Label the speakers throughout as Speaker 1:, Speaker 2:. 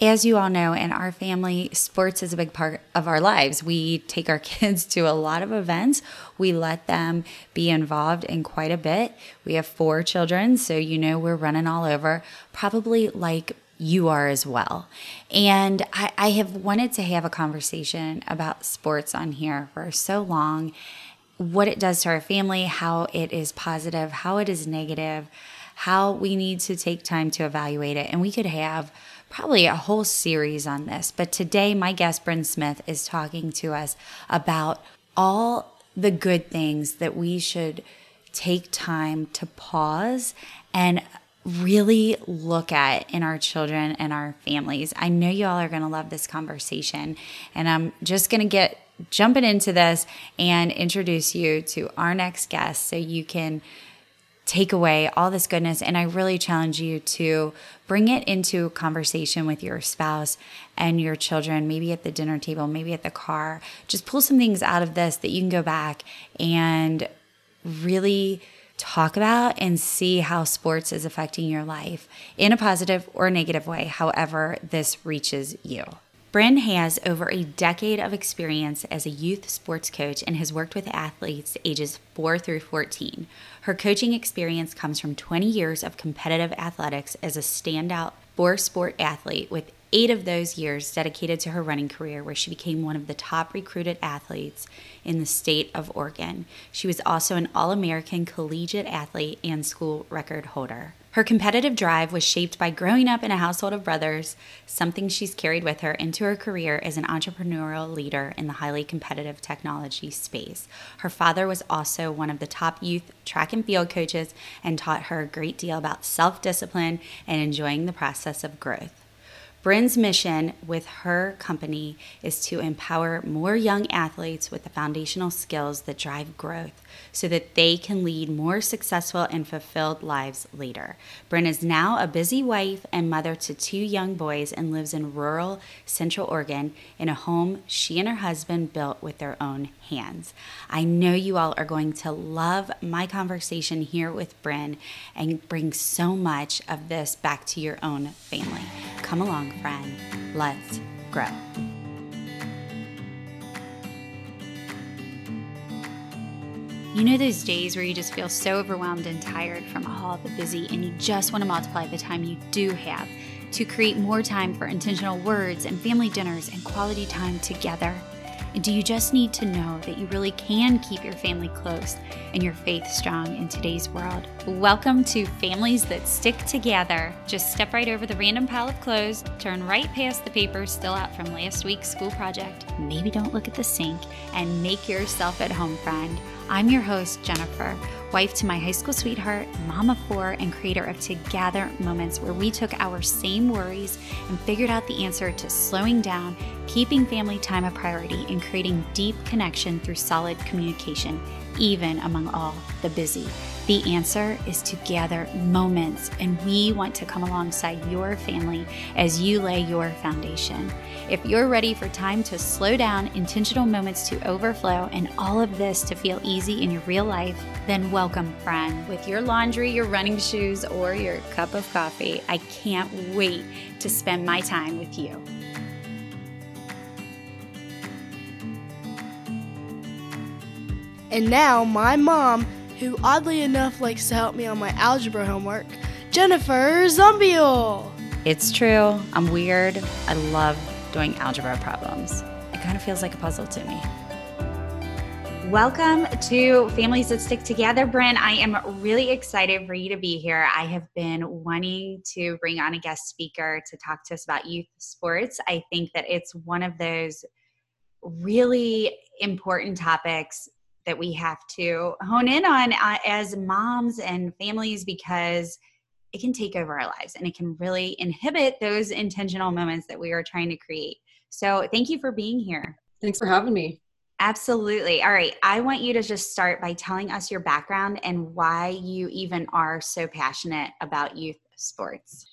Speaker 1: as you all know, in our family, sports is a big part of our lives. We take our kids to a lot of events. We let them be involved in quite a bit. We have four children, so you know we're running all over, probably like you are as well. And I, I have wanted to have a conversation about sports on here for so long what it does to our family, how it is positive, how it is negative, how we need to take time to evaluate it. And we could have probably a whole series on this. But today, my guest, Bryn Smith, is talking to us about all the good things that we should take time to pause and really look at in our children and our families. I know you all are going to love this conversation, and I'm just going to get jumping into this and introduce you to our next guest so you can take away all this goodness. And I really challenge you to bring it into conversation with your spouse and your children, maybe at the dinner table, maybe at the car. Just pull some things out of this that you can go back and really talk about and see how sports is affecting your life in a positive or negative way, however, this reaches you. Bryn has over a decade of experience as a youth sports coach and has worked with athletes ages 4 through 14. Her coaching experience comes from 20 years of competitive athletics as a standout four sport athlete, with eight of those years dedicated to her running career, where she became one of the top recruited athletes in the state of Oregon. She was also an All American collegiate athlete and school record holder. Her competitive drive was shaped by growing up in a household of brothers, something she's carried with her into her career as an entrepreneurial leader in the highly competitive technology space. Her father was also one of the top youth track and field coaches and taught her a great deal about self discipline and enjoying the process of growth. Bryn's mission with her company is to empower more young athletes with the foundational skills that drive growth so that they can lead more successful and fulfilled lives later. Bryn is now a busy wife and mother to two young boys and lives in rural Central Oregon in a home she and her husband built with their own hands. I know you all are going to love my conversation here with Bryn and bring so much of this back to your own family. Come along, friend. Let's grow. You know those days where you just feel so overwhelmed and tired from all the busy, and you just want to multiply the time you do have to create more time for intentional words and family dinners and quality time together? And do you just need to know that you really can keep your family close and your faith strong in today's world? Welcome to Families That Stick Together. Just step right over the random pile of clothes, turn right past the papers still out from last week's school project, maybe don't look at the sink, and make yourself at home, friend. I'm your host, Jennifer, wife to my high school sweetheart, mom of four, and creator of Together Moments, where we took our same worries and figured out the answer to slowing down, keeping family time a priority, and creating deep connection through solid communication, even among all the busy. The answer is to gather moments, and we want to come alongside your family as you lay your foundation. If you're ready for time to slow down, intentional moments to overflow, and all of this to feel easy in your real life, then welcome, friend. With your laundry, your running shoes, or your cup of coffee, I can't wait to spend my time with you.
Speaker 2: And now, my mom who oddly enough likes to help me on my algebra homework, Jennifer Zumbiel.
Speaker 1: It's true. I'm weird. I love doing algebra problems. It kind of feels like a puzzle to me. Welcome to Families That Stick Together, Bryn. I am really excited for you to be here. I have been wanting to bring on a guest speaker to talk to us about youth sports. I think that it's one of those really important topics that we have to hone in on uh, as moms and families because it can take over our lives and it can really inhibit those intentional moments that we are trying to create. So, thank you for being here.
Speaker 3: Thanks for having me.
Speaker 1: Absolutely. All right. I want you to just start by telling us your background and why you even are so passionate about youth sports.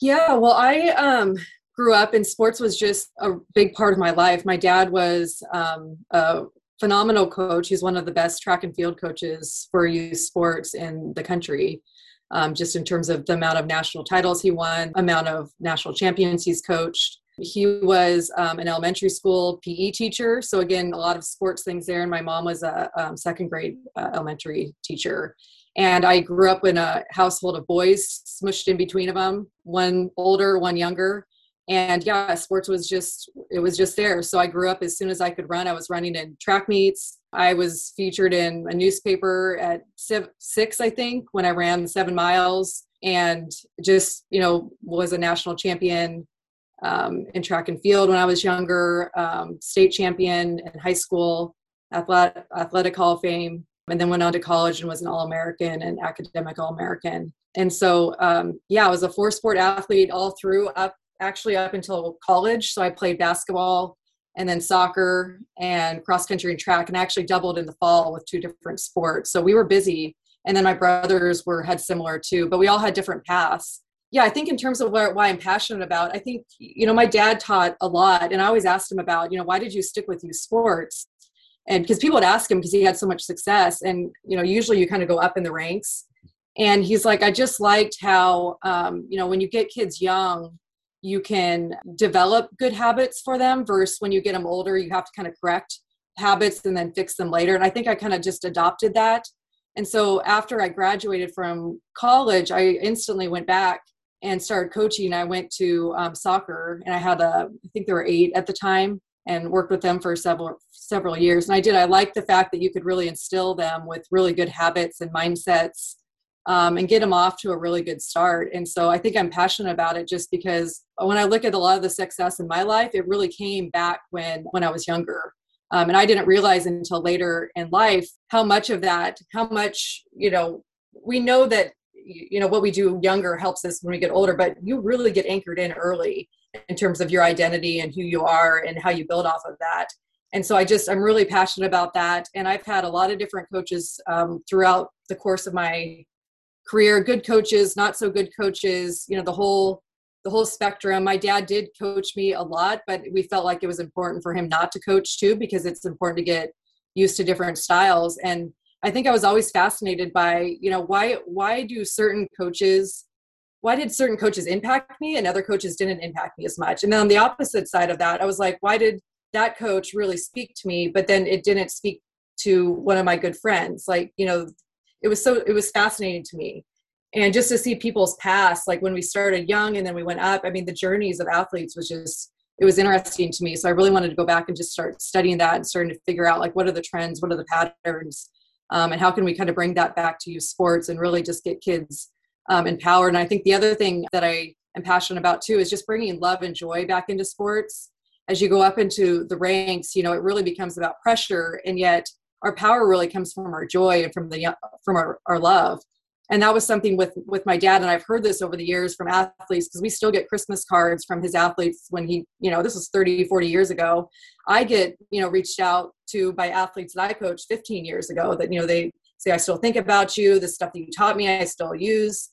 Speaker 3: Yeah, well, I um, grew up and sports was just a big part of my life. My dad was um, a phenomenal coach. He's one of the best track and field coaches for youth sports in the country. um, just in terms of the amount of national titles he won, amount of national champions he's coached. He was um, an elementary school PE teacher. So, again, a lot of sports things there. And my mom was a um, second grade uh, elementary teacher. And I grew up in a household of boys smushed in between of them, one older, one younger. And yeah, sports was just, it was just there. So I grew up as soon as I could run. I was running in track meets. I was featured in a newspaper at six, I think, when I ran seven miles and just, you know, was a national champion um, in track and field when I was younger, um, state champion in high school, athletic, athletic Hall of Fame, and then went on to college and was an All American and academic All American. And so, um, yeah, I was a four sport athlete all through up, actually up until college. So I played basketball and then soccer and cross country and track, and actually doubled in the fall with two different sports. So we were busy. And then my brothers were had similar too, but we all had different paths yeah, I think in terms of why, why I'm passionate about, I think, you know, my dad taught a lot and I always asked him about, you know, why did you stick with youth sports? And because people would ask him because he had so much success and, you know, usually you kind of go up in the ranks. And he's like, I just liked how, um, you know, when you get kids young, you can develop good habits for them versus when you get them older, you have to kind of correct habits and then fix them later. And I think I kind of just adopted that. And so after I graduated from college, I instantly went back and started coaching, I went to um, soccer and I had a, I think there were eight at the time and worked with them for several several years. And I did. I liked the fact that you could really instill them with really good habits and mindsets, um, and get them off to a really good start. And so I think I'm passionate about it just because when I look at a lot of the success in my life, it really came back when when I was younger. Um, and I didn't realize until later in life how much of that, how much you know, we know that you know what we do younger helps us when we get older but you really get anchored in early in terms of your identity and who you are and how you build off of that and so i just i'm really passionate about that and i've had a lot of different coaches um, throughout the course of my career good coaches not so good coaches you know the whole the whole spectrum my dad did coach me a lot but we felt like it was important for him not to coach too because it's important to get used to different styles and I think I was always fascinated by, you know, why why do certain coaches why did certain coaches impact me and other coaches didn't impact me as much? And then on the opposite side of that, I was like, why did that coach really speak to me, but then it didn't speak to one of my good friends? Like, you know, it was so it was fascinating to me. And just to see people's past, like when we started young and then we went up, I mean, the journeys of athletes was just it was interesting to me. So I really wanted to go back and just start studying that and starting to figure out like what are the trends, what are the patterns um, and how can we kind of bring that back to youth sports and really just get kids um, empowered and i think the other thing that i am passionate about too is just bringing love and joy back into sports as you go up into the ranks you know it really becomes about pressure and yet our power really comes from our joy and from the from our, our love. And that was something with with my dad and i've heard this over the years from athletes because we still get christmas cards from his athletes when he you know this was 30 40 years ago. I get you know reached out to by athletes that i coached 15 years ago that you know they say i still think about you. The stuff that you taught me i still use.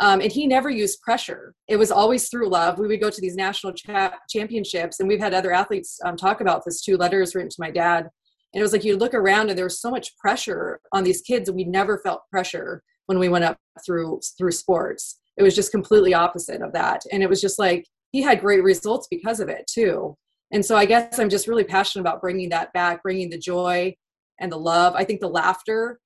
Speaker 3: Um, and he never used pressure. It was always through love. We would go to these national cha- championships and we've had other athletes um, talk about this too letters written to my dad and it was like you look around and there was so much pressure on these kids and we never felt pressure when we went up through through sports. It was just completely opposite of that. And it was just like he had great results because of it too. And so i guess i'm just really passionate about bringing that back bringing the joy and the love. I think the laughter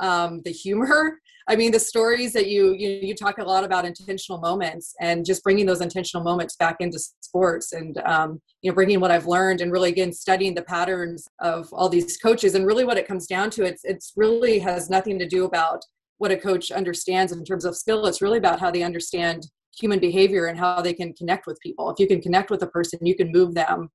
Speaker 3: um, the humor i mean the stories that you, you you talk a lot about intentional moments and just bringing those intentional moments back into sports and um, you know bringing what i've learned and really again studying the patterns of all these coaches and really what it comes down to it's it's really has nothing to do about what a coach understands in terms of skill. It's really about how they understand human behavior and how they can connect with people. If you can connect with a person, you can move them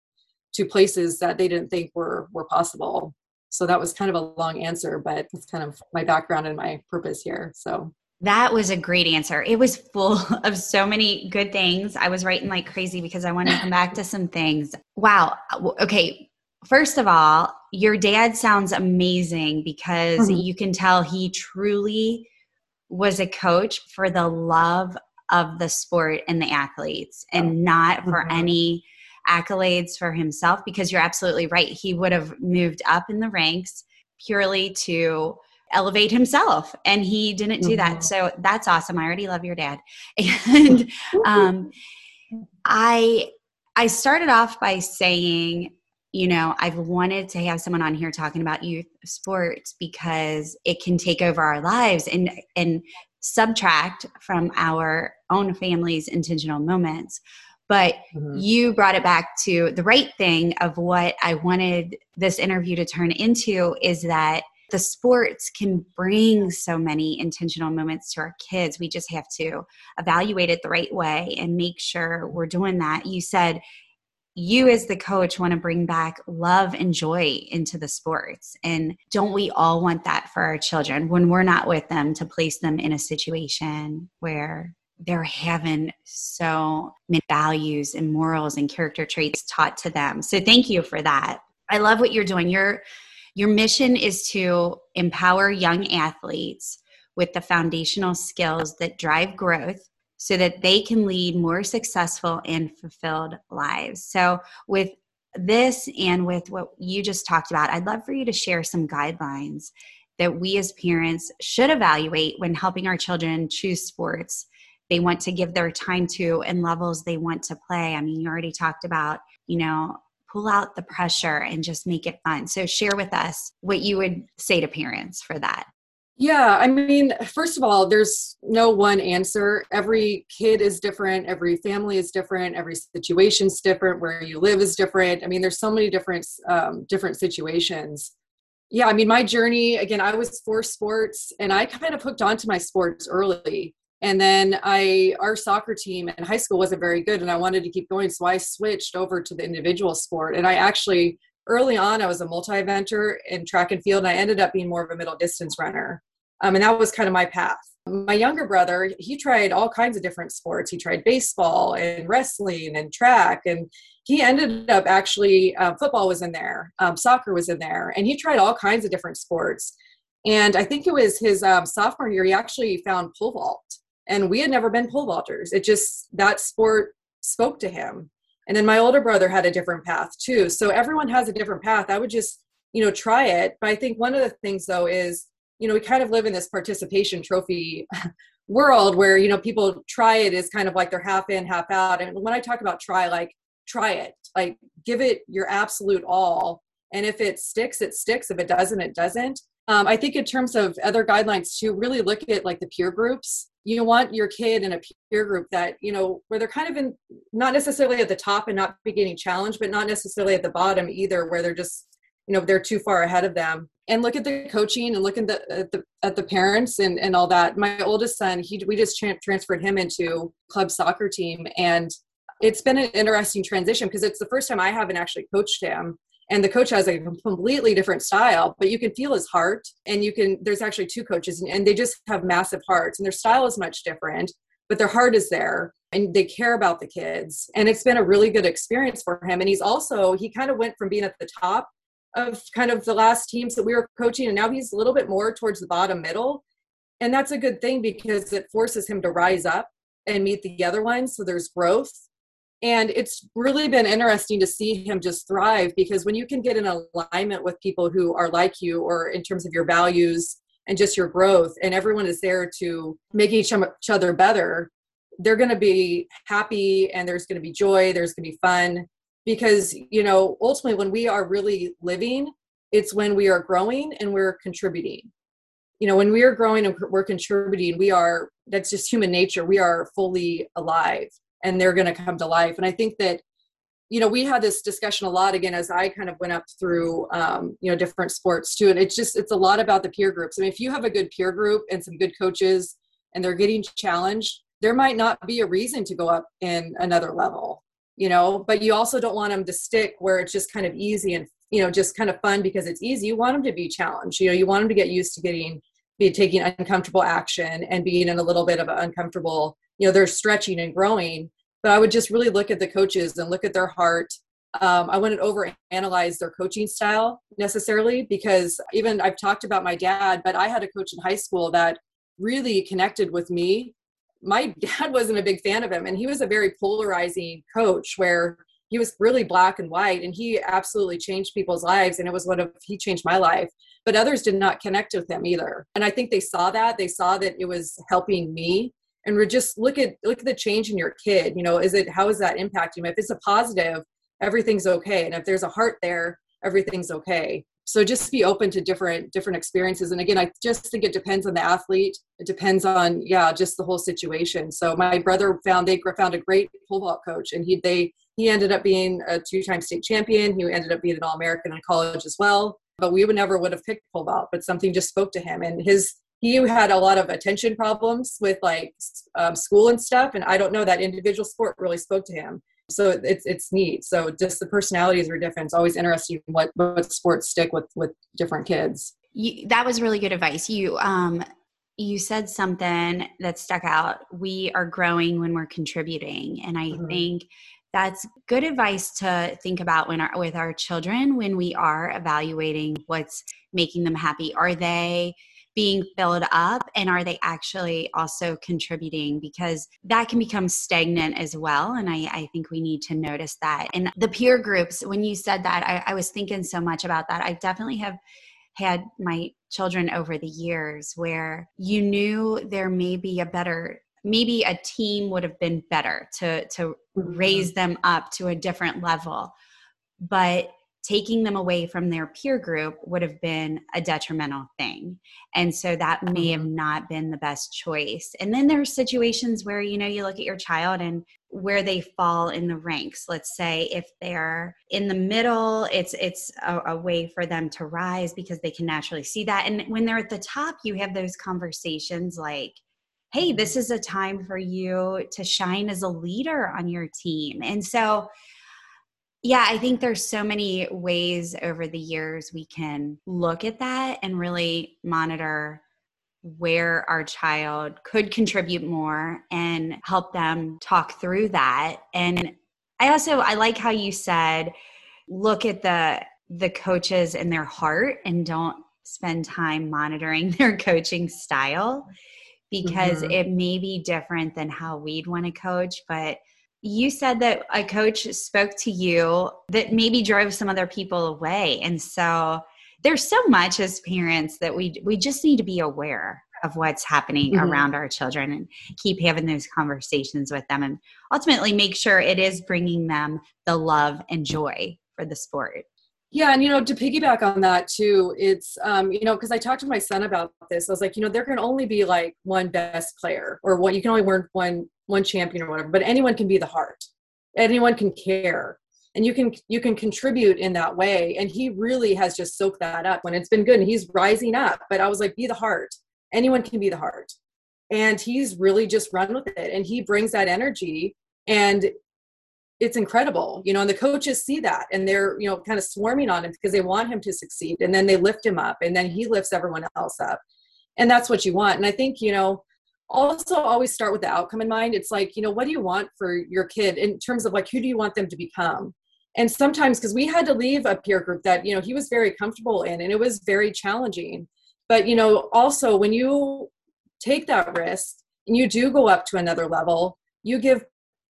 Speaker 3: to places that they didn't think were were possible. So that was kind of a long answer, but it's kind of my background and my purpose here. So
Speaker 1: that was a great answer. It was full of so many good things. I was writing like crazy because I wanted to come back to some things. Wow. Okay. First of all, your dad sounds amazing because mm-hmm. you can tell he truly was a coach for the love of the sport and the athletes and not for mm-hmm. any accolades for himself because you're absolutely right he would have moved up in the ranks purely to elevate himself and he didn't do that. Mm-hmm. so that's awesome i already love your dad. And um, i i started off by saying you know i've wanted to have someone on here talking about youth sports because it can take over our lives and and subtract from our own family's intentional moments but mm-hmm. you brought it back to the right thing of what i wanted this interview to turn into is that the sports can bring so many intentional moments to our kids. We just have to evaluate it the right way and make sure we're doing that. You said you, as the coach, want to bring back love and joy into the sports. And don't we all want that for our children when we're not with them to place them in a situation where they're having so many values and morals and character traits taught to them. So thank you for that. I love what you're doing. You're your mission is to empower young athletes with the foundational skills that drive growth so that they can lead more successful and fulfilled lives. So, with this and with what you just talked about, I'd love for you to share some guidelines that we as parents should evaluate when helping our children choose sports they want to give their time to and levels they want to play. I mean, you already talked about, you know, pull out the pressure and just make it fun. So, share with us what you would say to parents for that.
Speaker 3: Yeah, I mean, first of all, there's no one answer. Every kid is different, every family is different, every situation's different, where you live is different. I mean, there's so many different um, different situations. Yeah, I mean, my journey again, I was for sports, and I kind of hooked onto my sports early and then i our soccer team in high school wasn't very good and i wanted to keep going so i switched over to the individual sport. And i actually early on i was a multi-eventer in track and field and i ended up being more of a middle distance runner. Um, and that was kind of my path. My younger brother he tried all kinds of different sports. He tried baseball and wrestling and track and he ended up actually uh, football was in there um, soccer was in there and he tried all kinds of different sports. And i think it was his um, sophomore year he actually found pole vault and we had never been pole vaulters. It just that sport spoke to him. And then my older brother had a different path too. So everyone has a different path. I would just you know try it. But i think one of the things though is you know we kind of live in this participation trophy world where you know people try it is kind of like they're half in half out. And when i talk about try like try it. Like give it your absolute all. And if it sticks it sticks. If it doesn't it doesn't um, i think in terms of other guidelines to really look at like the peer groups. You want your kid in a peer group that you know where they're kind of in not necessarily at the top and not beginning getting challenged but not necessarily at the bottom either where they're just you know they're too far ahead of them. And look at the coaching and look at the at the, at the parents and and all that. My oldest son he we just tra- transferred him into club soccer team and it's been an interesting transition because it's the first time i haven't actually coached him and the coach has a completely different style but you can feel his heart and you can there's actually two coaches and, they just have massive hearts and their style is much different but their heart is there and they care about the kids and it's been a really good experience for him and he's also he kind of went from being at the top of kind of the last teams that we were coaching and now he's a little bit more towards the bottom middle and that's a good thing because it forces him to rise up and meet the other ones so there's growth and it's really been interesting to see him just thrive because when you can get in alignment with people who are like you or in terms of your values and just your growth and everyone is there to make each other better they're going to be happy and there's going to be joy there's going to be fun. Because you know ultimately when we are really living it's when we are growing and we're contributing. You know when we are growing and we're contributing we are that's just human nature we are fully alive and they're going to come to life. And i think that you know we had this discussion a lot again as i kind of went up through um, you know different sports too. And it's just it's a lot about the peer groups. I mean if you have a good peer group and some good coaches and they're getting challenged there might not be a reason to go up in another level you know? But you also don't want them to stick where it's just kind of easy and you know just kind of fun because it's easy. You want them to be challenged you know? You want them to get used to getting be taking uncomfortable action and being in a little bit of an uncomfortable you know they're stretching and growing but i would just really look at the coaches and look at their heart. Um, i wouldn't over analyze their coaching style necessarily because even i've talked about my dad but i had a coach in high school that really connected with me. My dad wasn't a big fan of him and he was a very polarizing coach where he was really black and white and he absolutely changed people's lives and it was one of he changed my life. But others did not connect with him either. And i think they saw that. They saw that it was helping me and we're just look at look at the change in your kid you know is it how is that impacting if it's a positive everything's okay and if there's a heart there everything's okay. So just be open to different different experiences and again i just think it depends on the athlete. It depends on yeah just the whole situation. So my brother found they found a great pole vault coach and he they he ended up being a two-time state champion. He ended up being an all-american in college as well but we would never would have picked pole vault but something just spoke to him and his he had a lot of attention problems with like um, school and stuff and i don't know that individual sport really spoke to him. So it's it's neat. So just the personalities are different. It's always interesting what what sports stick with with different kids.
Speaker 1: You, that was really good advice. You um you said something that stuck out. We are growing when we're contributing and i mm-hmm. think that's good advice to think about when our, with our children when we are evaluating what's making them happy. Are they being filled up and are they actually also contributing? Because that can become stagnant as well and i, I think we need to notice that. And the peer groups when you said that I, I was thinking so much about that. I definitely have had my children over the years where you knew there may be a better maybe a team would have been better to to mm-hmm. raise them up to a different level. But taking them away from their peer group would have been a detrimental thing. And so that may have mm-hmm. not been the best choice. And then there are situations where, you know, you look at your child and where they fall in the ranks. Let's say if they're in the middle, it's it's a, a way for them to rise because they can naturally see that. And when they're at the top, you have those conversations like, hey, this is a time for you to shine as a leader on your team. And so yeah, I think there's so many ways over the years we can look at that and really monitor where our child could contribute more and help them talk through that. And I also I like how you said look at the the coaches and their heart and don't spend time monitoring their coaching style because mm-hmm. it may be different than how we'd want to coach, but you said that a coach spoke to you that maybe drove some other people away and so there's so much as parents that we we just need to be aware of what's happening mm-hmm. around our children and keep having those conversations with them and ultimately make sure it is bringing them the love and joy for the sport
Speaker 3: yeah, and you know, to piggyback on that too, it's um, you know, because I talked to my son about this. I was like, you know, there can only be like one best player, or what you can only win one one champion or whatever. But anyone can be the heart. Anyone can care, and you can you can contribute in that way. And he really has just soaked that up when it's been good, and he's rising up. But I was like, be the heart. Anyone can be the heart, and he's really just run with it, and he brings that energy. And it's incredible, you know, and the coaches see that and they're, you know, kind of swarming on him because they want him to succeed. And then they lift him up and then he lifts everyone else up. And that's what you want. And I think, you know, also always start with the outcome in mind. It's like, you know, what do you want for your kid in terms of like, who do you want them to become? And sometimes, because we had to leave a peer group that, you know, he was very comfortable in and it was very challenging. But, you know, also when you take that risk and you do go up to another level, you give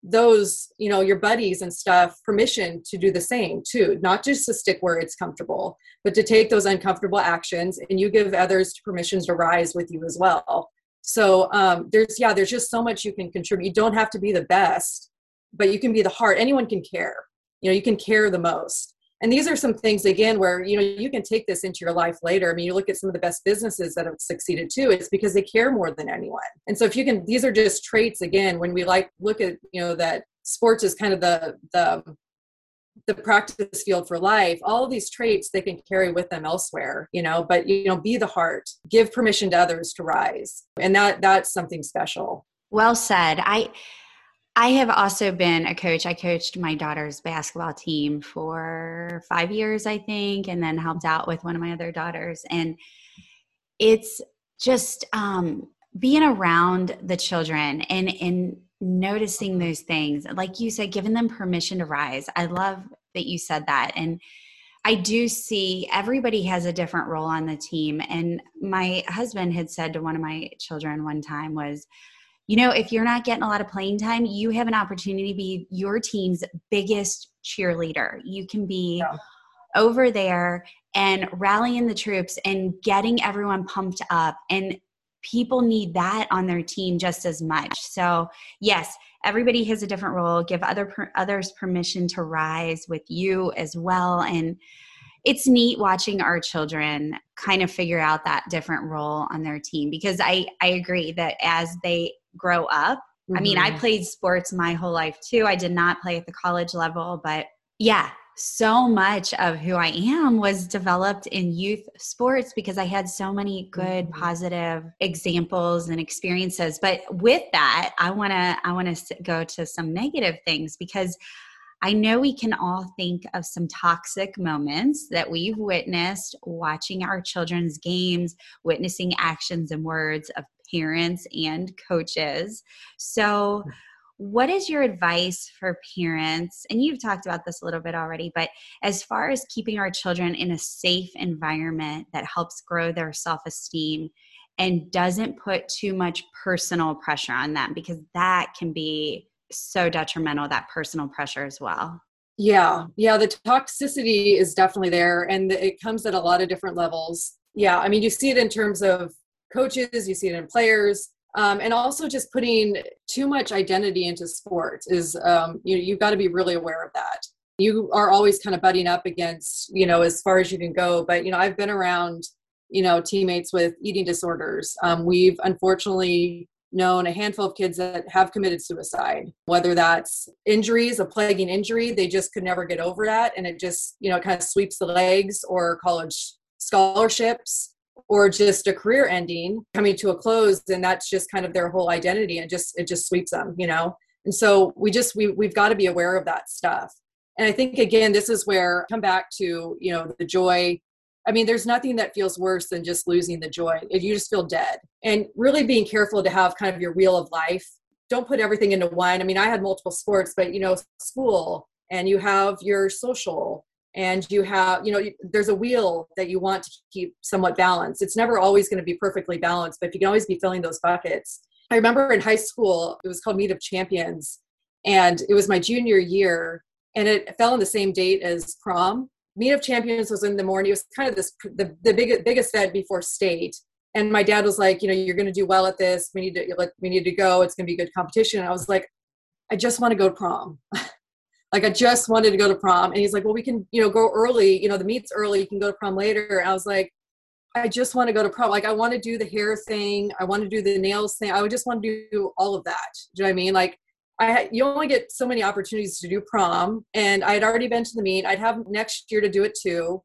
Speaker 3: those you know your buddies and stuff permission to do the same too not just to stick where it's comfortable but to take those uncomfortable actions and you give others permissions to rise with you as well so um, there's yeah there's just so much you can contribute. You don't have to be the best but you can be the heart. Anyone can care. You know you can care the most. And these are some things again where you know you can take this into your life later. I mean you look at some of the best businesses that have succeeded too. It's because they care more than anyone. And so if you can these are just traits again when we like look at you know that sports is kind of the the the practice field for life all these traits they can carry with them elsewhere you know but you know be the heart give permission to others to rise and that that's something special
Speaker 1: well said i I have also been a coach. I coached my daughter's basketball team for five years, I think, and then helped out with one of my other daughters. And it's just um, being around the children and, and noticing those things. Like you said, giving them permission to rise. I love that you said that. And I do see everybody has a different role on the team. And my husband had said to one of my children one time was, you know, if you're not getting a lot of playing time, you have an opportunity to be your team's biggest cheerleader. You can be yeah. over there and rallying the troops and getting everyone pumped up. And people need that on their team just as much. So, yes, everybody has a different role. Give other per- others permission to rise with you as well and it's neat watching our children kind of figure out that different role on their team because I I agree that as they grow up. Mm-hmm. I mean, I mm-hmm. played sports my whole life too. I did not play at the college level, but yeah, so much of who I am was developed in youth sports because I had so many good mm-hmm. positive examples and experiences. But with that, I want to I want to go to some negative things because I know we can all think of some toxic moments that we've witnessed watching our children's games, witnessing actions and words of parents and coaches. So, what is your advice for parents? And you've talked about this a little bit already, but as far as keeping our children in a safe environment that helps grow their self esteem and doesn't put too much personal pressure on them, because that can be so detrimental, that personal pressure as well.
Speaker 3: Yeah, yeah, the toxicity is definitely there, and it comes at a lot of different levels. Yeah, I mean, you see it in terms of coaches, you see it in players, um, and also just putting too much identity into sports is um, you know you've got to be really aware of that. You are always kind of butting up against you know as far as you can go, but you know I've been around you know teammates with eating disorders. Um, we've unfortunately known a handful of kids that have committed suicide whether that's injuries a plaguing injury they just could never get over that and it just you know kind of sweeps the legs or college scholarships or just a career ending coming to a close and that's just kind of their whole identity and just it just sweeps them you know? And so we just we, we've got to be aware of that stuff. And i think again this is where come back to you know the joy. I mean there's nothing that feels worse than just losing the joy. You just feel dead. And really being careful to have kind of your wheel of life. Don't put everything into one. I mean i had multiple sports but you know school and you have your social and you have you know there's a wheel that you want to keep somewhat balanced. It's never always going to be perfectly balanced but you can always be filling those buckets. I remember in high school it was called meet of champions and it was my junior year and it fell on the same date as prom. Meet of champions was in the morning. It was kind of this the, the big, biggest event before state. And my dad was like you know you're going to do well at this. We need to we need to go. It's going to be good competition. And i was like i just want to go to prom like I just wanted to go to prom. And he's like, well, we can, you know, go early, you know, the meet's early, you can go to prom later. And I was like, I just want to go to prom. Like I want to do the hair thing. I want to do the nails thing. I would just want to do all of that. Do you know what I mean? Like I, you only get so many opportunities to do prom and I had already been to the meet. I'd have next year to do it too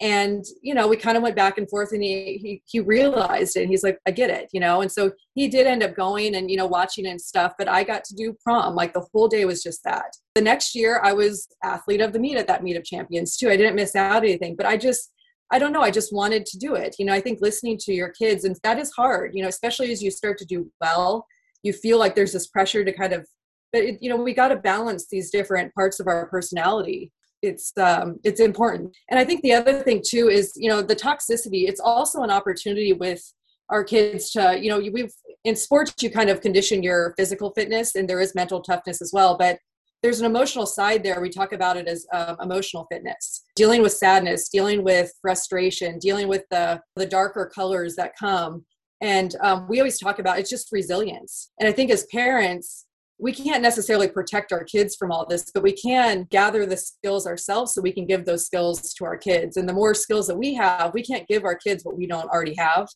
Speaker 3: and you know we kind of went back and forth and he, he he realized it. And he's like i get it you know? And so he did end up going and you know watching and stuff but i got to do prom. Like the whole day was just that. The next year i was athlete of the meet at that meet of champions too. I didn't miss out anything but i just i don't know. I just wanted to do it. You know i think listening to your kids and that is hard you know especially as you start to do well you feel like there's this pressure to kind of but it, you know we got to balance these different parts of our personality it's um, it's important. And i think the other thing too is you know the toxicity it's also an opportunity with our kids to you know we've in sports you kind of condition your physical fitness and there is mental toughness as well but there's an emotional side there. We talk about it as um, emotional fitness dealing with sadness dealing with frustration dealing with the the darker colors that come. And um, we always talk about it's just resilience. And i think as parents we can't necessarily protect our kids from all this, but we can gather the skills ourselves so we can give those skills to our kids. And the more skills that we have, we can't give our kids what we don't already have.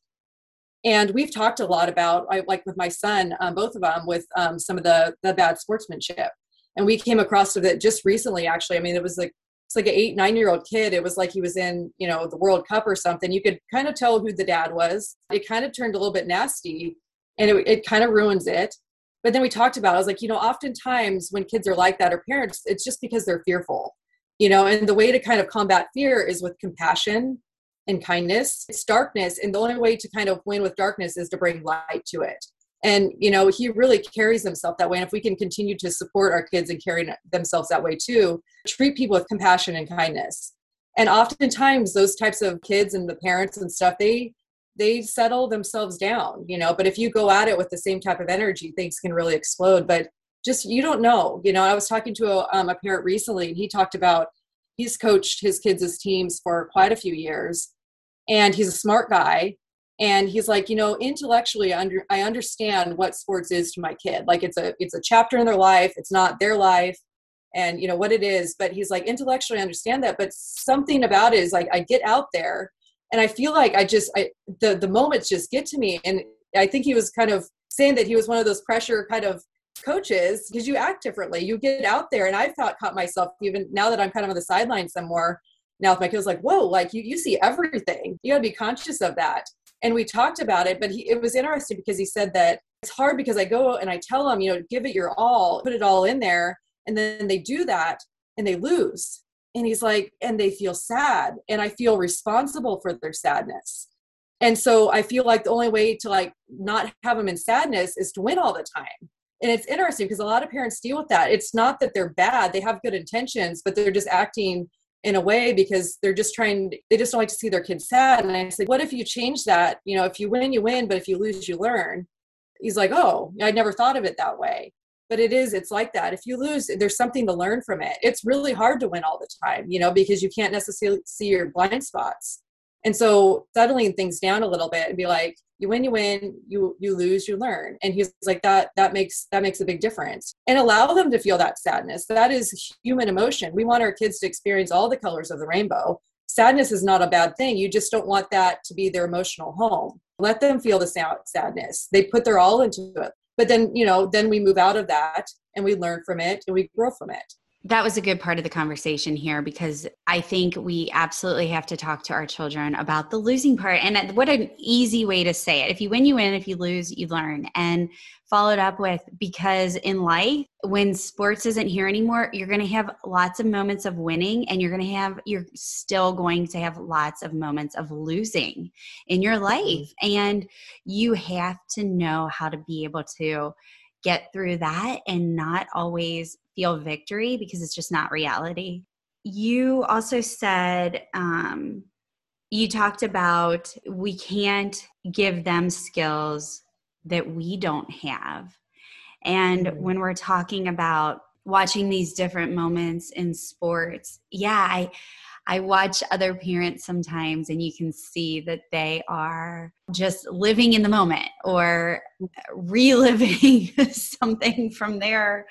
Speaker 3: And we've talked a lot about, like with my son, um, both of them, with um, some of the the bad sportsmanship. And we came across with it just recently, actually. I mean, it was like it's like an eight, nine year old kid. It was like he was in, you know, the World Cup or something. You could kind of tell who the dad was. It kind of turned a little bit nasty, and it, it kind of ruins it but then we talked about i was like you know oftentimes when kids are like that or parents it's just because they're fearful you know and the way to kind of combat fear is with compassion and kindness. It's darkness and the only way to kind of win with darkness is to bring light to it. And you know he really carries himself that way and if we can continue to support our kids and carry themselves that way too treat people with compassion and kindness. And oftentimes those types of kids and the parents and stuff they they settle themselves down, you know. But if you go at it with the same type of energy, things can really explode. But just you don't know, you know. I was talking to a, um, a parent recently, and he talked about he's coached his kids' as teams for quite a few years, and he's a smart guy. And he's like, you know, intellectually, under, I understand what sports is to my kid. Like it's a it's a chapter in their life. It's not their life and you know what it is but he's like intellectually I understand that but something about it is like i get out there and i feel like i just i the the moments just get to me. And i think he was kind of saying that he was one of those pressure kind of coaches because you act differently. You get out there. And i've thought caught myself even now that i'm kind of on the sidelines somewhere now with my kids like whoa like you, you see everything. You got to be conscious of that. And we talked about it but he, it was interesting because he said that it's hard because i go and i tell them you know give it your all put it all in there. And then they do that and they lose and he's like and they feel sad and i feel responsible for their sadness. And so i feel like the only way to like not have them in sadness is to win all the time. And it's interesting because a lot of parents deal with that. It's not that they're bad they have good intentions but they're just acting in a way because they're just trying they just don't like to see their kids sad. And i say what if you change that? You know if you win you win but if you lose you learn. He's like oh i never thought of it that way but it is it's like that. If you lose there's something to learn from it. It's really hard to win all the time you know because you can't necessarily see your blind spots. And so settling things down a little bit and be like you win you win you you lose you learn. And he's like that that makes that makes a big difference. And allow them to feel that sadness. That is human emotion. We want our kids to experience all the colors of the rainbow. Sadness is not a bad thing. You just don't want that to be their emotional home. Let them feel the sadness. They put their all into it but then you know then we move out of that and we learn from it and we grow from it
Speaker 1: that was a good part of the conversation here because I think we absolutely have to talk to our children about the losing part. And what an easy way to say it. If you win, you win. If you lose, you learn. And followed up with because in life, when sports isn't here anymore, you're going to have lots of moments of winning and you're going to have, you're still going to have lots of moments of losing in your life. And you have to know how to be able to get through that and not always feel victory because it's just not reality. You also said, um, you talked about we can't give them skills that we don't have. And mm-hmm. when we're talking about watching these different moments in sports, yeah, I I watch other parents sometimes and you can see that they are just living in the moment or reliving something from their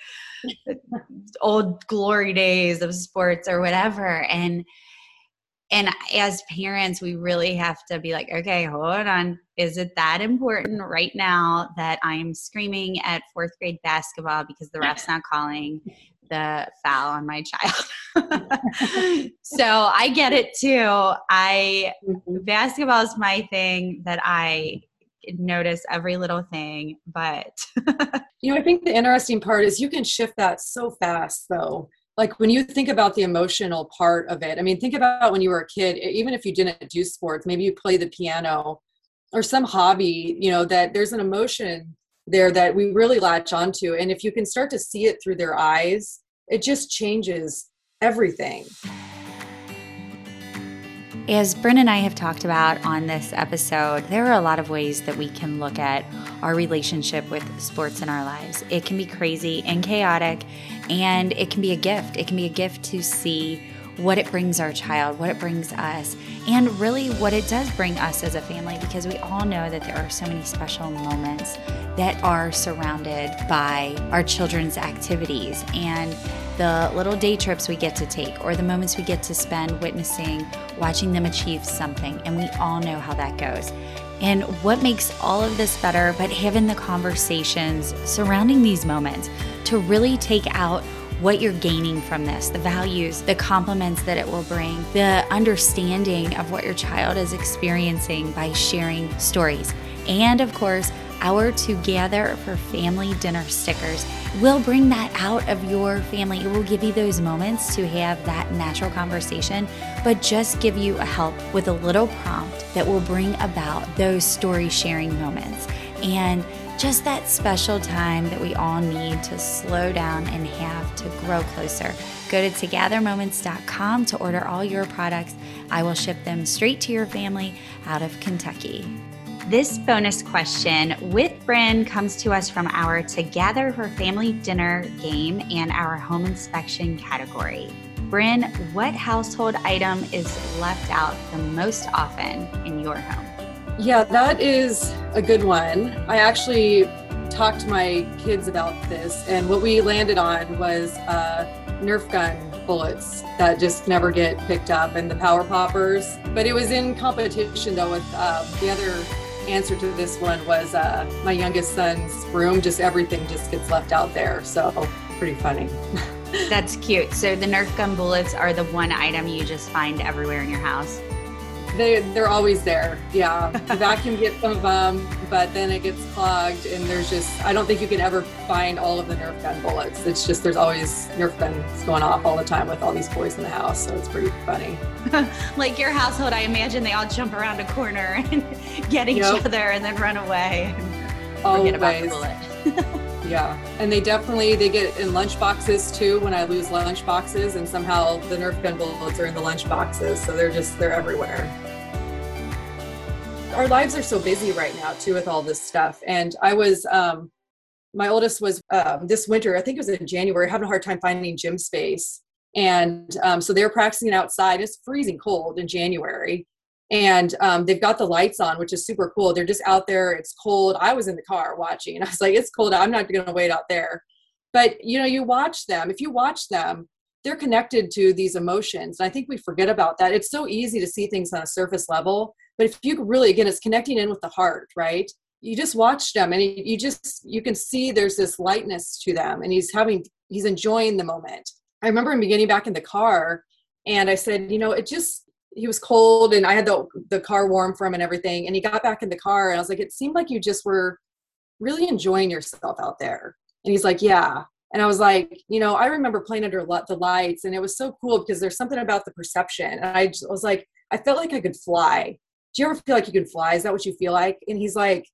Speaker 1: old glory days of sports or whatever. And and as parents we really have to be like okay hold on is it that important right now that i'm screaming at fourth grade basketball because the ref's not calling the foul on my child. so I get it too. I mm-hmm. basketball is my thing that I notice every little thing, but
Speaker 3: you know, I think the interesting part is you can shift that so fast though. Like when you think about the emotional part of it, I mean, think about when you were a kid, even if you didn't do sports, maybe you play the piano or some hobby, you know, that there's an emotion there that we really latch onto. And if you can start to see it through their eyes, it just changes everything.
Speaker 1: As Bryn and I have talked about on this episode, there are a lot of ways that we can look at our relationship with sports in our lives. It can be crazy and chaotic, and it can be a gift. It can be a gift to see what it brings our child, what it brings us, and really what it does bring us as a family because we all know that there are so many special moments that are surrounded by our children's activities and the little day trips we get to take or the moments we get to spend witnessing watching them achieve something. And we all know how that goes. And what makes all of this better but having the conversations surrounding these moments to really take out what you're gaining from this, the values, the compliments that it will bring, the understanding of what your child is experiencing by sharing stories. And of course, our Together for Family dinner stickers will bring that out of your family. It will give you those moments to have that natural conversation, but just give you a help with a little prompt that will bring about those story sharing moments. And just that special time that we all need to slow down and have to grow closer. Go to togethermoments.com to order all your products. I will ship them straight to your family out of Kentucky. This bonus question with Bryn comes to us from our Together for Family Dinner game and our home inspection category. Bryn, what household item is left out the most often in your home?
Speaker 3: Yeah, that is a good one. I actually talked to my kids about this, and what we landed on was uh, Nerf gun bullets that just never get picked up and the power poppers. But it was in competition though with uh, the other answer to this one was uh, my youngest son's room. Just everything just gets left out there. So pretty funny.
Speaker 1: That's cute. So the Nerf gun bullets are the one item you just find everywhere in your house.
Speaker 3: They they're always there. Yeah, the vacuum gets some of them, but then it gets clogged, and there's just I don't think you can ever find all of the Nerf gun bullets. It's just there's always Nerf guns going off all the time with all these boys in the house, so it's pretty funny.
Speaker 1: like your household, I imagine they all jump around a corner and get each yep. other, and then run away. And
Speaker 3: always. about the bullet. yeah and they definitely they get in lunch boxes too when i lose lunch boxes and somehow the nerf gun bullets are in the lunch boxes so they're just they're everywhere. Our lives are so busy right now too with all this stuff and i was um my oldest was um, this winter i think it was in january having a hard time finding gym space and um, so they were practicing outside it's freezing cold in january and um, they've got the lights on which is super cool. They're just out there. It's cold. I was in the car watching and i was like it's cold i'm not going to wait out there. But you know you watch them. If you watch them they're connected to these emotions and i think we forget about that. It's so easy to see things on a surface level but if you really again it's connecting in with the heart right? You just watch them and you just you can see there's this lightness to them and he's having he's enjoying the moment. I remember him beginning back in the car and i said you know it just he was cold and I had the the car warm for him and everything. And he got back in the car and I was like, it seemed like you just were really enjoying yourself out there. And he's like, yeah. And I was like, you know, I remember playing under the lights and it was so cool because there's something about the perception. And I just, was like, I felt like I could fly. Do you ever feel like you can fly? Is that what you feel like? And he's like,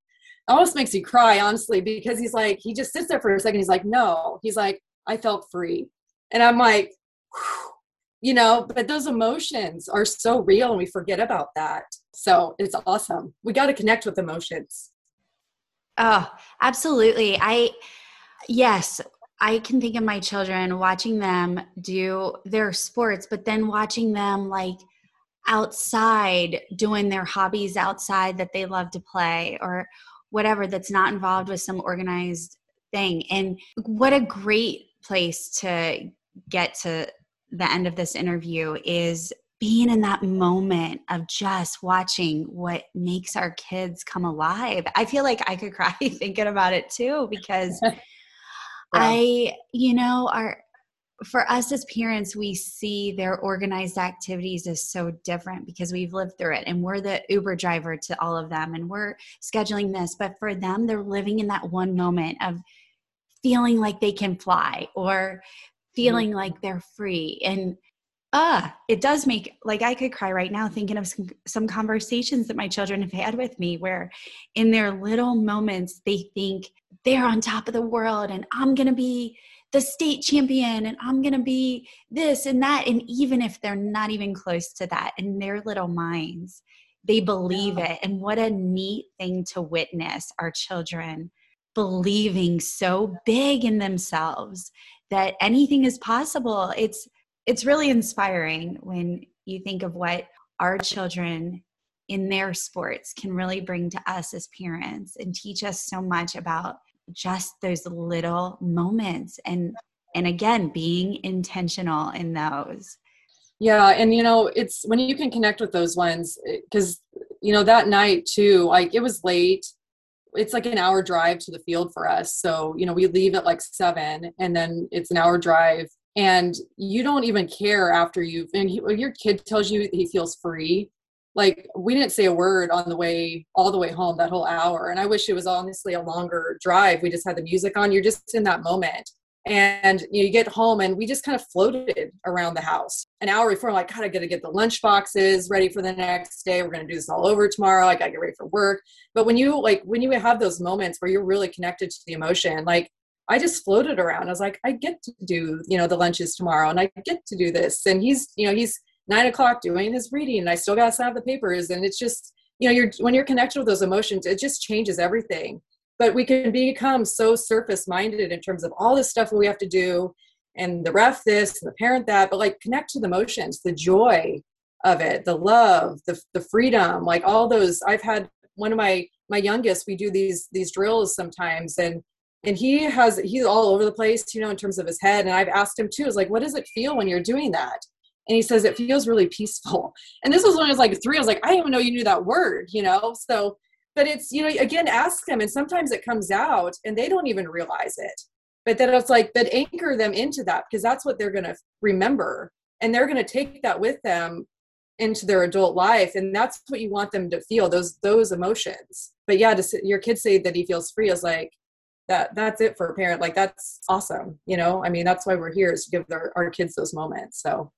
Speaker 3: almost makes you cry, honestly, because he's like, he just sits there for a second. He's like, no. He's like, I felt free. And I'm like, Whew you know but those emotions are so real and we forget about that. So it's awesome. We got to connect with emotions.
Speaker 1: Oh absolutely. I yes i can think of my children watching them do their sports but then watching them like outside doing their hobbies outside that they love to play or whatever that's not involved with some organized thing. And what a great place to get to the end of this interview is being in that moment of just watching what makes our kids come alive. I feel like I could cry thinking about it too because yeah. I, you know, our for us as parents, we see their organized activities as so different because we've lived through it and we're the Uber driver to all of them and we're scheduling this. But for them, they're living in that one moment of feeling like they can fly or feeling mm-hmm. like they're free. And ah uh, it does make like i could cry right now thinking of some, some conversations that my children have had with me where in their little moments they think they're on top of the world and i'm gonna be the state champion and i'm gonna be this and that. And even if they're not even close to that in their little minds they believe it. And what a neat thing to witness our children believing so big in themselves that anything is possible. It's it's really inspiring when you think of what our children in their sports can really bring to us as parents and teach us so much about just those little moments and and again being intentional in those
Speaker 3: yeah and you know it's when you can connect with those ones eh, because you know that night too like it was late it's like an hour drive to the field for us. So, you know, we leave at like seven and then it's an hour drive and you don't even care after you've, and he, your kid tells you he feels free. Like we didn't say a word on the way, all the way home that whole hour. And I wish it was honestly a longer drive. We just had the music on. You're just in that moment and you, know, you get home and we just kind of floated around the house. An hour before I'm like god i gotta get the lunch boxes ready for the next day. We're gonna do this all over tomorrow. I gotta get ready for work. But when you like when you have those moments where you're really connected to the emotion like i just floated around. I was like i get to do you know the lunches tomorrow and i get to do this. And he's you know he's nine o'clock doing his reading and i still gotta have the papers. And it's just you know you're when you're connected with those emotions it just changes everything but we can become so surface minded in terms of all this stuff we have to do and the ref this and the parent that but like connect to the emotions the joy of it the love the, the freedom like all those. I've had one of my my youngest we do these these drills sometimes and and he has he's all over the place you know in terms of his head and i've asked him too is like what does it feel when you're doing that? And he says it feels really peaceful. And this was when i was like three i was like i didn't even know you knew that word you know? So but it's you know again ask them and sometimes it comes out and they don't even realize it. But then it's like that anchor them into that because that's what they're going to remember. And they're going to take that with them into their adult life and that's what you want them to feel those those emotions. But yeah to your kids say that he feels free is like that that's it for a parent. Like that's awesome you know? I mean that's why we're here is to give our, our kids those moments so.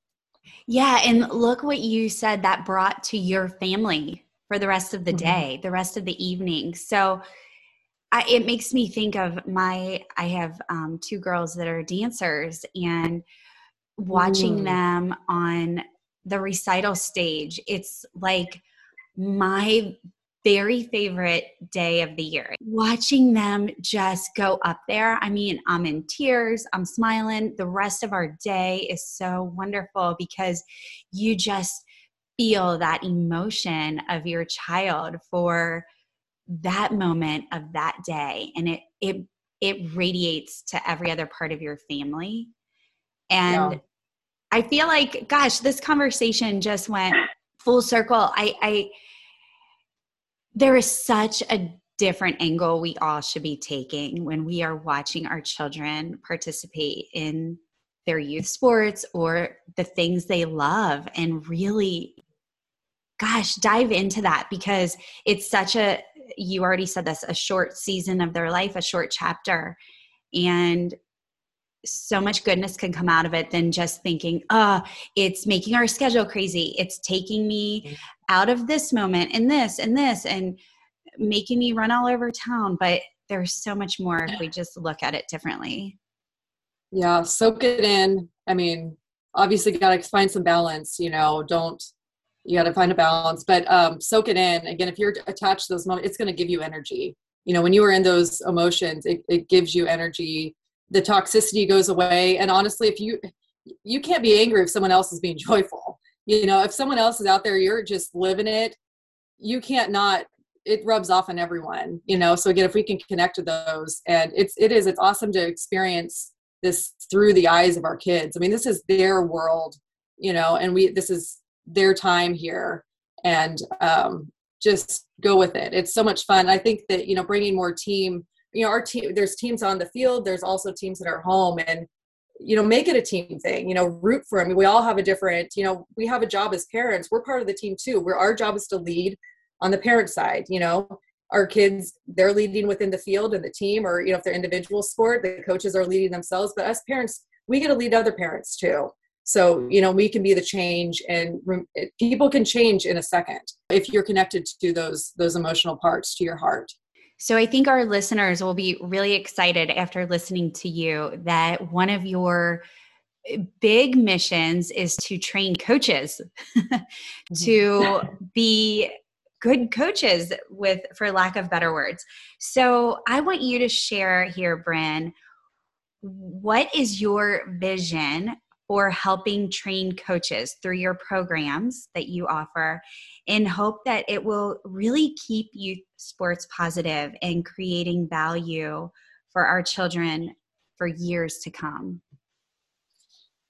Speaker 1: Yeah and look what you said that brought to your family for the rest of the mm-hmm. day the rest of the evening so I, it makes me think of my i have um, two girls that are dancers and watching mm. them on the recital stage. It's like my very favorite day of the year. Watching them just go up there. I mean, I'm in tears, I'm smiling. The rest of our day is so wonderful because you just feel that emotion of your child for that moment of that day and it it it radiates to every other part of your family and yeah. I feel like, gosh, this conversation just went full circle. I, I, there is such a different angle we all should be taking when we are watching our children participate in their youth sports or the things they love and really gosh dive into that because it's such a you already said this a short season of their life a short chapter and so much goodness can come out of it than just thinking, oh, it's making our schedule crazy. It's taking me mm-hmm. out of this moment and this and this and making me run all over town. But there's so much more if we just look at it differently.
Speaker 3: Yeah, soak it in. I mean, obviously, got to find some balance, you know, don't, you got to find a balance, but um, soak it in. Again, if you're attached to those moments, it's going to give you energy. You know, when you are in those emotions, it, it gives you energy the toxicity goes away and honestly if you you can't be angry if someone else is being joyful you know if someone else is out there you're just living it you can't not it rubs off on everyone you know so again if we can connect to those and it's it is it's awesome to experience this through the eyes of our kids i mean this is their world you know and we this is their time here and um just go with it. It's so much fun. I think that you know bringing more team you know our team there's teams on the field there's also teams that are home and you know make it a team thing you know root for them we all have a different you know we have a job as parents. We're part of the team too. Where our job is to lead on the parent side you know? Our kids they're leading within the field and the team or you know if they're individual sport the coaches are leading themselves. But us parents we get to lead other parents too so you know we can be the change and people can change in a second if you're connected to those those emotional parts to your heart
Speaker 1: so I think our listeners will be really excited after listening to you that one of your eh, big missions is to train coaches to mm-hmm. be good coaches with for lack of better words. So I want you to share here Bryn what is your vision for helping train coaches through your programs that you offer in hope that it will really keep youth sports positive and creating value for our children for years to come?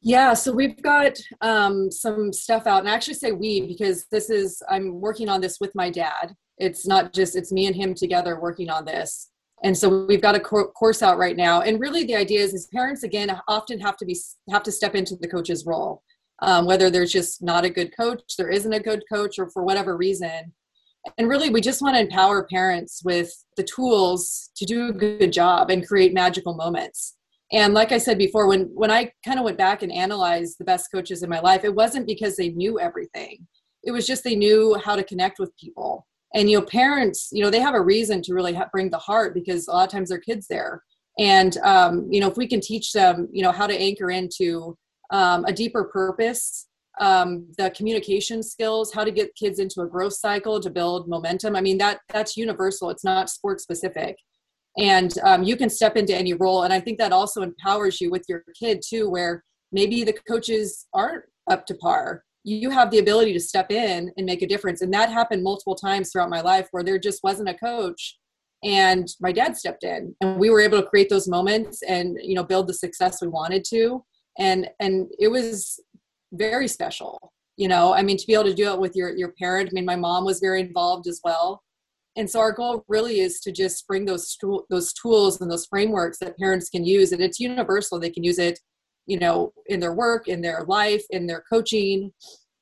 Speaker 3: Yeah, so we've got um, some stuff out, and I actually say we because this is I'm working on this with my dad. It's not just it's me and him together working on this and so we've got a course out right now. And really the idea is is parents again often have to be have to step into the coach's role. Um, whether there's just not a good coach there isn't a good coach or for whatever reason. And really we just want to empower parents with the tools to do a good job and create magical moments. And like i said before when when i kind of went back and analyzed the best coaches in my life it wasn't because they knew everything. It was just they knew how to connect with people and you know parents you know they have a reason to really bring the heart because a lot of times their kids there. And um, you know if we can teach them you know how to anchor into um, a deeper purpose um, the communication skills how to get kids into a growth cycle to build momentum i mean that that's universal. It's not sport specific. And um, you can step into any role. And i think that also empowers you with your kid too where maybe the coaches aren't up to par you have the ability to step in and make a difference. And that happened multiple times throughout my life where there just wasn't a coach and my dad stepped in and we were able to create those moments and you know build the success we wanted to. And and it was very special you know i mean to be able to do it with your your parent. I mean my mom was very involved as well. And so our goal really is to just bring those those tools and those frameworks that parents can use and it's universal. They can use it you know in their work in their life in their coaching.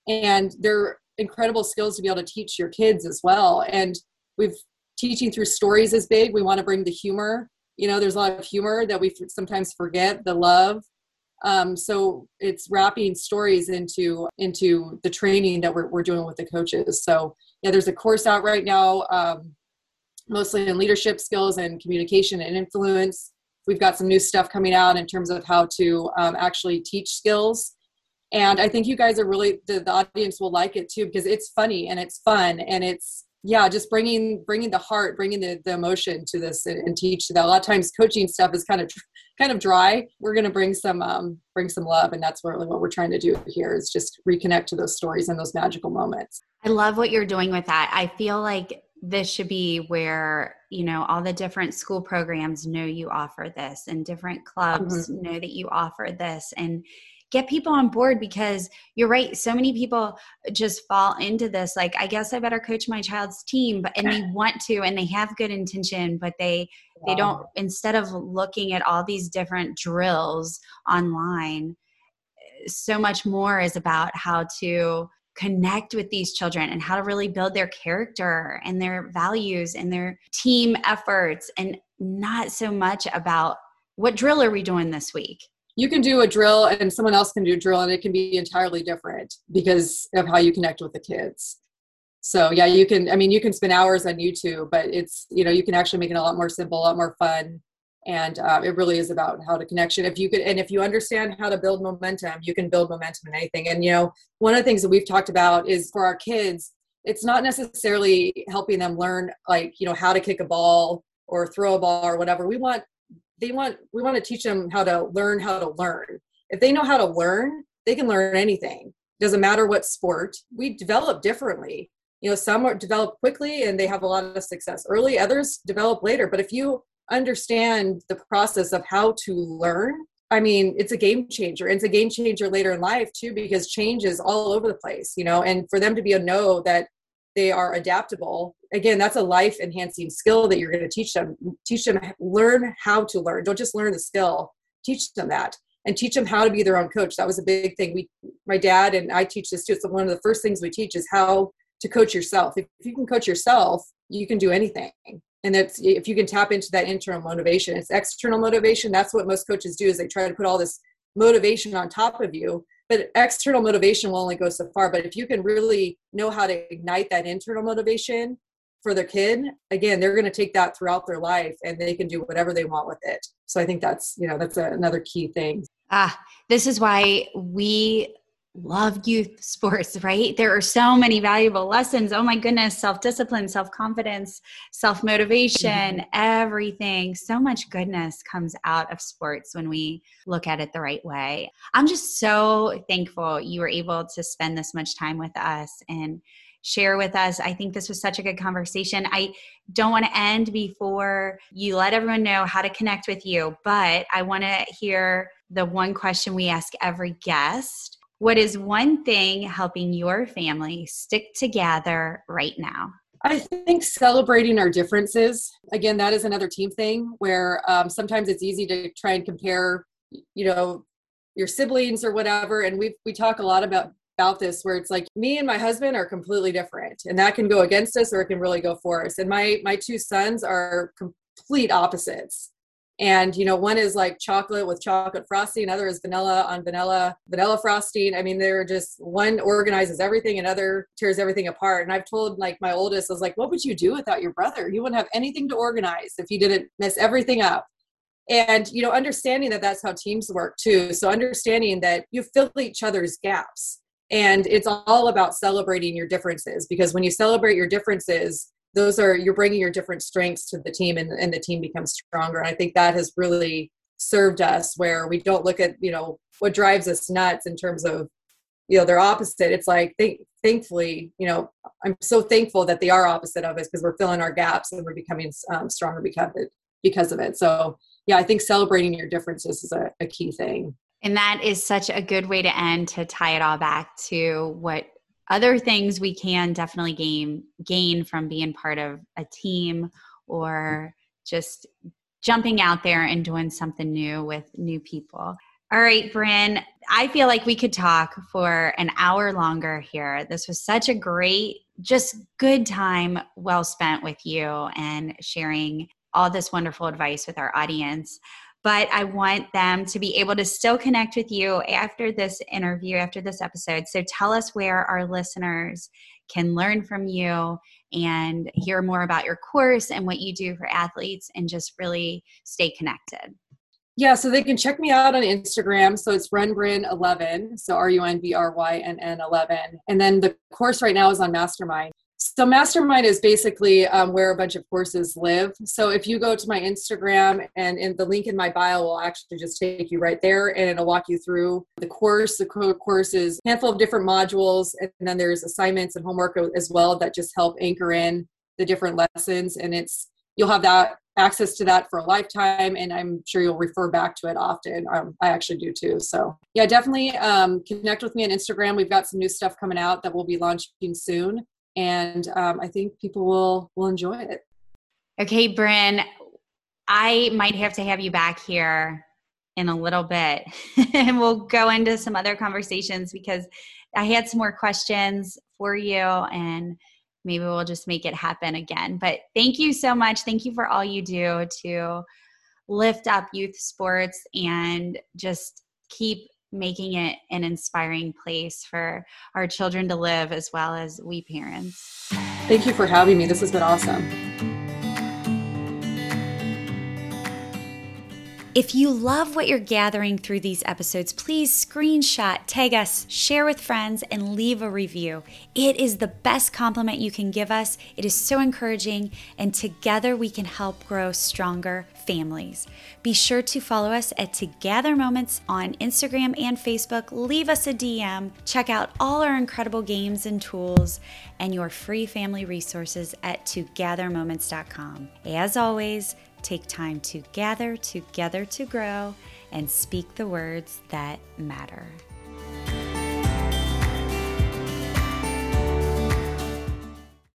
Speaker 3: And they're incredible skills to be able to teach your kids as well. And we've teaching through stories is big. We want to bring the humor. You know there's a lot of humor that we sometimes forget the love. Um, so it's wrapping stories into into the training that we're, we're doing with the coaches. So yeah there's a course out right now um, mostly in leadership skills and communication and influence we've got some new stuff coming out in terms of how to um, actually teach skills. And i think you guys are really the, the audience will like it too because it's funny and it's fun and it's yeah just bringing bringing the heart bringing the, the emotion to this and, and teach that. A lot of times coaching stuff is kind of kind of dry. We're going to bring some um, bring some love and that's really what we're trying to do here is just reconnect to those stories and those magical moments.
Speaker 1: I love what you're doing with that. I feel like this should be where you know all the different school programs know you offer this and different clubs mm-hmm. know that you offer this and get people on board because you're right so many people just fall into this like i guess i better coach my child's team but and they want to and they have good intention but they they don't instead of looking at all these different drills online so much more is about how to connect with these children and how to really build their character and their values and their team efforts and not so much about what drill are we doing this week?
Speaker 3: You can do a drill and someone else can do a drill and it can be entirely different because of how you connect with the kids. So yeah you can i mean you can spend hours on youtube but it's you know you can actually make it a lot more simple a lot more fun and uh, it really is about how to connection if you could and if you understand how to build momentum you can build momentum in anything. And you know one of the things that we've talked about is for our kids it's not necessarily helping them learn like you know how to kick a ball or throw a ball or whatever. We want they want we want to teach them how to learn how to learn. If they know how to learn they can learn anything. Doesn't matter what sport. We develop differently. You know some are develop quickly and they have a lot of success. Early others develop later. But if you understand the process of how to learn. I mean it's a game changer. It's a game changer later in life too because change is all over the place you know and for them to be a know that they are adaptable again that's a life enhancing skill that you're going to teach them. Teach them learn how to learn. Don't just learn the skill. Teach them that and teach them how to be their own coach. That was a big thing. We my dad and i teach this too. It's one of the first things we teach is how to coach yourself. If, if you can coach yourself you can do anything and that's if you can tap into that internal motivation it's external motivation. That's what most coaches do is they try to put all this motivation on top of you. But external motivation will only go so far. But if you can really know how to ignite that internal motivation for their kid again they're going to take that throughout their life and they can do whatever they want with it. So i think that's you know that's a, another key thing.
Speaker 1: Ah this is why we love youth sports, right? There are so many valuable lessons. Oh my goodness, self discipline, self confidence, self motivation, mm-hmm. everything. So much goodness comes out of sports when we look at it the right way. I'm just so thankful you were able to spend this much time with us and share with us. I think this was such a good conversation. I don't want to end before you let everyone know how to connect with you, but I want to hear the one question we ask every guest what is one thing helping your family stick together right now?
Speaker 3: I think celebrating our differences. Again, that is another team thing where um, sometimes it's easy to try and compare, you know, your siblings or whatever. And we we talk a lot about about this where it's like me and my husband are completely different, and that can go against us or it can really go for us. And my my two sons are complete opposites and you know one is like chocolate with chocolate frosting another is vanilla on vanilla vanilla frosting. I mean they're just one organizes everything another tears everything apart. And i've told like my oldest I was like what would you do without your brother? You wouldn't have anything to organize if you didn't mess everything up. And you know understanding that that's how teams work too. So understanding that you fill each other's gaps. And it's all about celebrating your differences because when you celebrate your differences those are you're bringing your different strengths to the team and, and the team becomes stronger. And i think that has really served us where we don't look at you know what drives us nuts in terms of you know they're opposite. It's like th- thankfully you know i'm so thankful that they are opposite of us because we're filling our gaps and we're becoming um, stronger because of it because of it. So yeah i think celebrating your differences is a, a key thing.
Speaker 1: And that is such a good way to end to tie it all back to what other things we can definitely gain gain from being part of a team or just jumping out there and doing something new with new people. All right, Bryn, I feel like we could talk for an hour longer here. This was such a great, just good time well spent with you and sharing all this wonderful advice with our audience but I want them to be able to still connect with you after this interview, after this episode. So tell us where our listeners can learn from you and hear more about your course and what you do for athletes and just really stay connected.
Speaker 3: Yeah, so they can check me out on Instagram. So it's runbryn11, so R U N B R Y N N 11. And then the course right now is on Mastermind. So Mastermind is basically um, where a bunch of courses live. So if you go to my Instagram and in the link in my bio will actually just take you right there and it'll walk you through the course. The course is a handful of different modules and then there's assignments and homework as well that just help anchor in the different lessons. And it's you'll have that access to that for a lifetime and i'm sure you'll refer back to it often. Um, i actually do too. So yeah definitely um, connect with me on instagram. We've got some new stuff coming out that we'll be launching soon and um, I think people will will enjoy it.
Speaker 1: Okay, Bryn, I might have to have you back here in a little bit, and we'll go into some other conversations because I had some more questions for you, and maybe we'll just make it happen again. But thank you so much. Thank you for all you do to lift up youth sports and just keep making it an inspiring place for our children to live as well as we parents.
Speaker 3: Thank you for having me. This has been awesome.
Speaker 1: If you love what you're gathering through these episodes, please screenshot, tag us, share with friends, and leave a review. It is the best compliment you can give us. It is so encouraging, and together we can help grow stronger families. Be sure to follow us at Together Moments on Instagram and Facebook. Leave us a DM. Check out all our incredible games and tools and your free family resources at togethermoments.com. As always, Take time to gather together to grow and speak the words that matter.